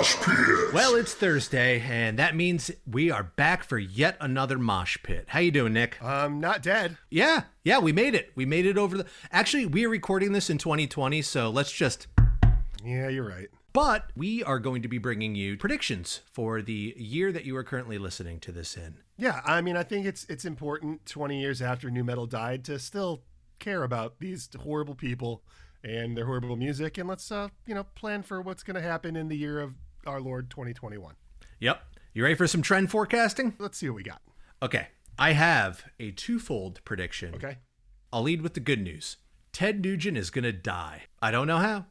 Mosh Pit. Well, it's Thursday, and that means we are back for yet another mosh pit. How you doing, Nick? I'm not dead. Yeah, yeah, we made it. We made it over the. Actually, we are recording this in 2020, so let's just. Yeah, you're right. But we are going to be bringing you predictions for the year that you are currently listening to this in. Yeah, I mean, I think it's it's important 20 years after nu metal died to still care about these horrible people and their horrible music, and let's uh, you know plan for what's going to happen in the year of our Lord 2021. Yep. You ready for some trend forecasting? Let's see what we got. Okay. I have a twofold prediction. Okay. I'll lead with the good news. Ted Nugent is going to die. I don't know how.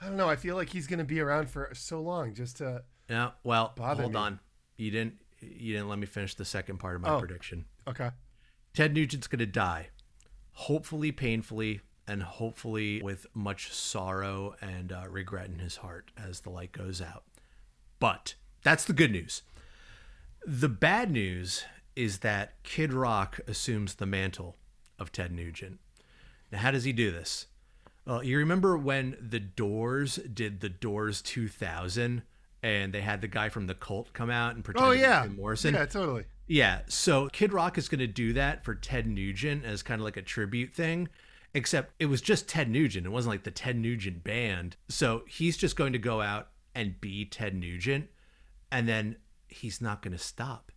I don't know. I feel like he's going to be around for so long. Just to Yeah, well, hold me. on. You didn't you didn't let me finish the second part of my Oh. prediction. okay. Ted Nugent's going to die. Hopefully painfully and hopefully with much sorrow and uh, regret in his heart as the light goes out. But that's the good news. The bad news is that Kid Rock assumes the mantle of Ted Nugent. Now, how does he do this? Well, you remember when the Doors did the Doors 2000 and they had the guy from the cult come out and pretend Oh to be yeah, Jim Morrison? Yeah, totally. Yeah, so Kid Rock is going to do that for Ted Nugent as kind of like a tribute thing, except it was just Ted Nugent. It wasn't like the Ted Nugent band. So he's just going to go out and be Ted Nugent, and then he's not going to stop.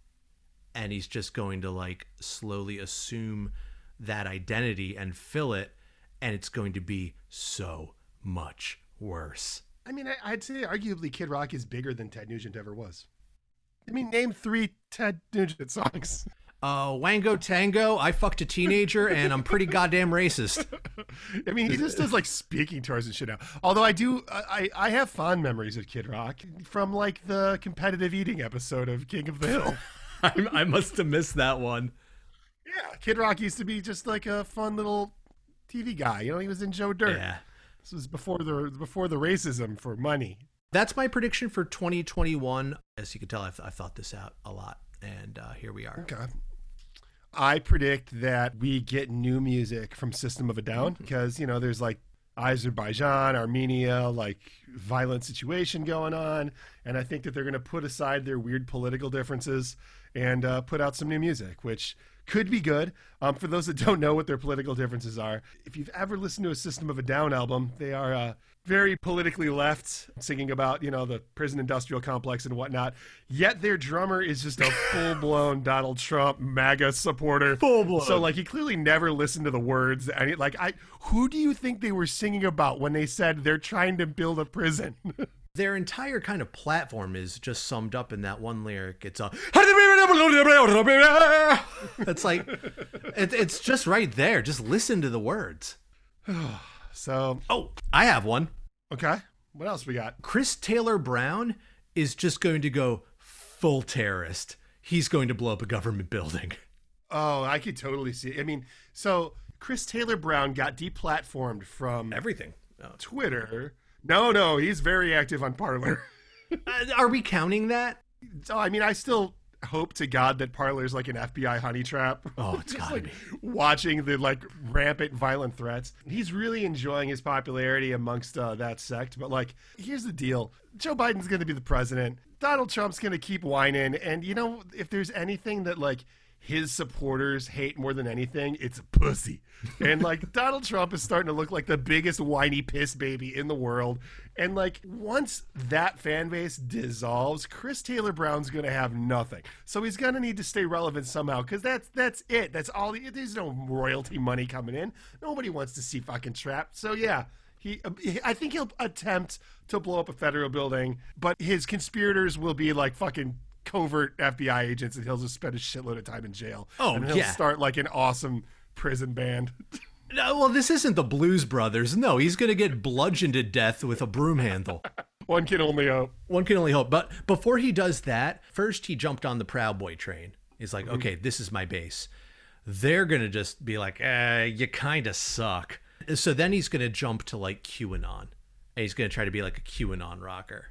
And he's just going to like slowly assume that identity and fill it, and it's going to be so much worse. I mean, I'd say arguably Kid Rock is bigger than Ted Nugent ever was. I mean, name three Ted Nugent songs. Uh, Wango Tango, I fucked a teenager, and I'm pretty goddamn racist. I mean, he just does like speaking tours and shit now. Although I do, I I have fond memories of Kid Rock from like the competitive eating episode of King of the Hill. I, I must have missed that one. yeah, Kid Rock used to be just like a fun little TV guy. You know, he was in Joe Dirt. Yeah. This was before the before the racism for money. That's my prediction for 2021. As you can tell, I've, I've thought this out a lot, and uh, here we are. Okay. I predict that we get new music from System of a Down mm-hmm. because, you know, there's like Azerbaijan, Armenia, like violent situation going on. And I think that they're going to put aside their weird political differences and uh, put out some new music, which could be good. Um, for those that don't know what their political differences are, if you've ever listened to a System of a Down album, they are uh, very politically left, singing about, you know, the prison industrial complex and whatnot. Yet their drummer is just a full blown Donald Trump MAGA supporter. Full-blown. So, like, he clearly never listened to the words. And, it, like, I, who do you think they were singing about when they said they're trying to build a prison? Their entire kind of platform is just summed up in that one lyric. It's a. It's like, it, it's just right there. Just listen to the words. so, Oh, I have one. okay. What else we got? Chris Taylor Brown is just going to go full terrorist. He's going to blow up a government building. Oh, I could totally see. It. I mean, so Chris Taylor Brown got deplatformed from Everything. Oh. Twitter. No, no, he's very active on Parler. Uh, Are we counting that? So I mean, I still hope to God that Parler's like an FBI honey trap. Oh, it's gotta like, be. Watching the like rampant violent threats, he's really enjoying his popularity amongst uh, that sect. But like, here's the deal: Joe Biden's going to be the president. Donald Trump's going to keep whining, and you know, if there's anything that like his supporters hate more than anything, it's a pussy. And like Donald Trump is starting to look like the biggest whiny piss baby in the world. And like once that fan base dissolves, Chris Taylor Brown's gonna have nothing. So he's gonna need to stay relevant somehow because that's that's it. That's all. He, there's no royalty money coming in. Nobody wants to see fucking Trapt. So yeah. He, I think he'll attempt to blow up a federal building, but his conspirators will be like fucking covert FBI agents, and he'll just spend a shitload of time in jail. Oh, and he'll yeah. start like an awesome prison band. No, well, this isn't the Blues Brothers. No, he's going to get bludgeoned to death with a broom handle. One can only hope. One can only hope. But before he does that, first he jumped on the Proud Boy train. He's like, okay, this is my base. They're going to just be like, eh, you kind of suck. So then he's going to jump to like QAnon. And he's going to try to be like a QAnon rocker.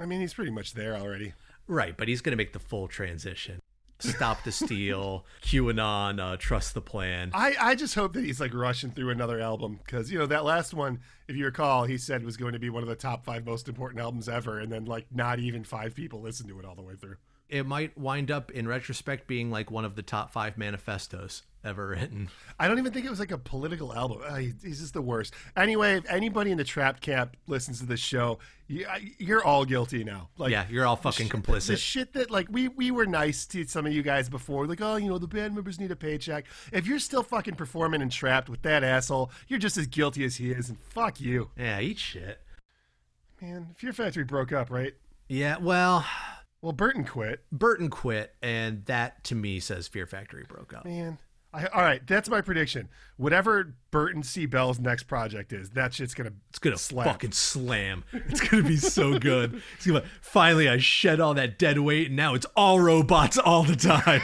I mean, he's pretty much there already. Right, but he's going to make the full transition. Stop the Steal, QAnon, uh, Trust the Plan. I, I just hope that he's like rushing through another album because you know that last one, if you recall, he said was going to be one of the top five most important albums ever, and then like not even five people listened to it all the way through. It might wind up, in retrospect, being like one of the top five manifestos ever written. I don't even think it was like a political album. Uh, he's just the worst. Anyway, if anybody in the Trapt camp listens to this show, you, you're all guilty now. Like, Yeah, you're all fucking the complicit. shit that like we we were nice to some of you guys before, like oh you know the band members need a paycheck. If you're still fucking performing and Trapt with that asshole, you're just as guilty as he is, and fuck you, Yeah, eat shit. man. Fear Factory broke up, right? Yeah, well, Well, Burton quit, Burton quit, and that to me says Fear Factory broke up. man. I, all right, that's my prediction. Whatever Burton C. Bell's next project is, that shit's gonna It's gonna slap. fucking slam. It's gonna be so good. It's gonna finally I shed all that dead weight, and now it's all robots all the time.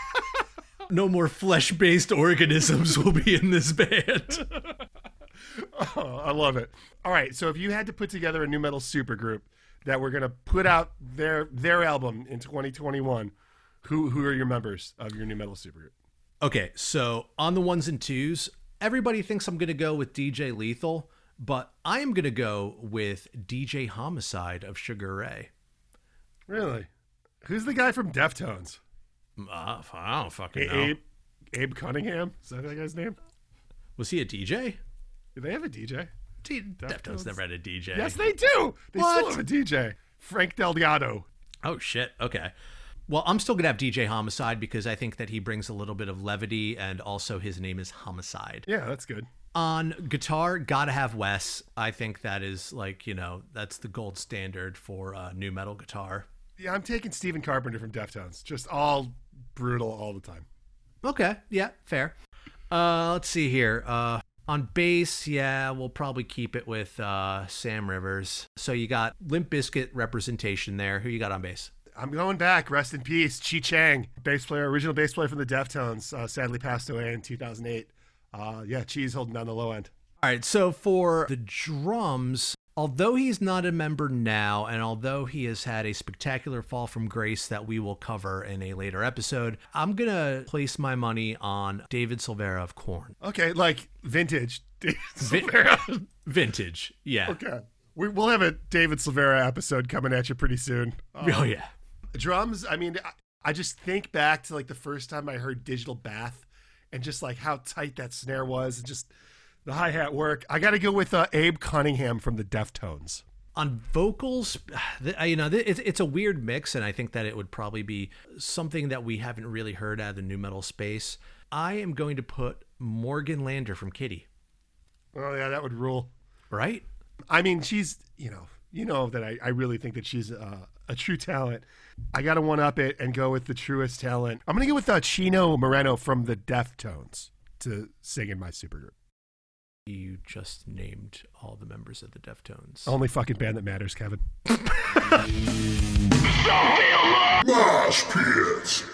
no more flesh-based organisms will be in this band. Oh, I love it. All right, so if you had to put together a nu metal supergroup that were gonna put out their their album in 2021, who who are your members of your nu metal supergroup? Okay, so on the ones and twos, everybody thinks I'm gonna go with DJ Lethal, but I am gonna go with DJ Homicide of Sugar Ray. Really? Who's the guy from Deftones? Uh, I don't fucking know. Abe Abe Cunningham? Is that that guy's name? Was he a DJ? Do they have a DJ? D- Deftones never had a DJ. Yes, they do. They What? still have a DJ. Frank Delgado. Oh shit. Okay. Well, I'm still gonna have DJ Homicide because I think that he brings a little bit of levity, and also his name is Homicide. Yeah, that's good. On guitar, gotta have Wes. I think that is like you know that's the gold standard for uh, nu metal guitar. Yeah, I'm taking Stephen Carpenter from Deftones. Just all brutal all the time. Okay. Yeah. Fair. Uh, let's see here. Uh, on bass, yeah, we'll probably keep it with uh, Sam Rivers. So you got Limp Bizkit representation there. Who you got on bass? I'm going back. Rest in peace, Chi Cheng, bass player, original bass player from the Deftones. Uh, sadly passed away in 2008. Uh, yeah, Chi's holding down the low end. All right, so for the drums, although he's not a member now, and although he has had a spectacular fall from grace that we will cover in a later episode, I'm gonna place my money on David Silveria of Korn. Okay, like vintage. Vin- Vintage, yeah. okay. We, we'll have a David Silveria episode coming at you pretty soon. Uh, Oh yeah. drums i mean I, I just think back to like the first time i heard digital bath and just like how tight that snare was and just the hi-hat work. I gotta go with uh, abe cunningham from the deftones. On vocals you know it's, it's a weird mix and i think that it would probably be something that we haven't really heard out of the nu metal space. I am going to put morgan lander from kittie. Oh yeah that would rule. Right? I mean she's you know you know that i, I really think that she's uh, a true talent. I gotta one up it and go with the truest talent. I'm gonna go with uh, chino moreno from the deftones to sing in my supergroup you just named all the members of the deftones only fucking band that matters kevin Mosh pit.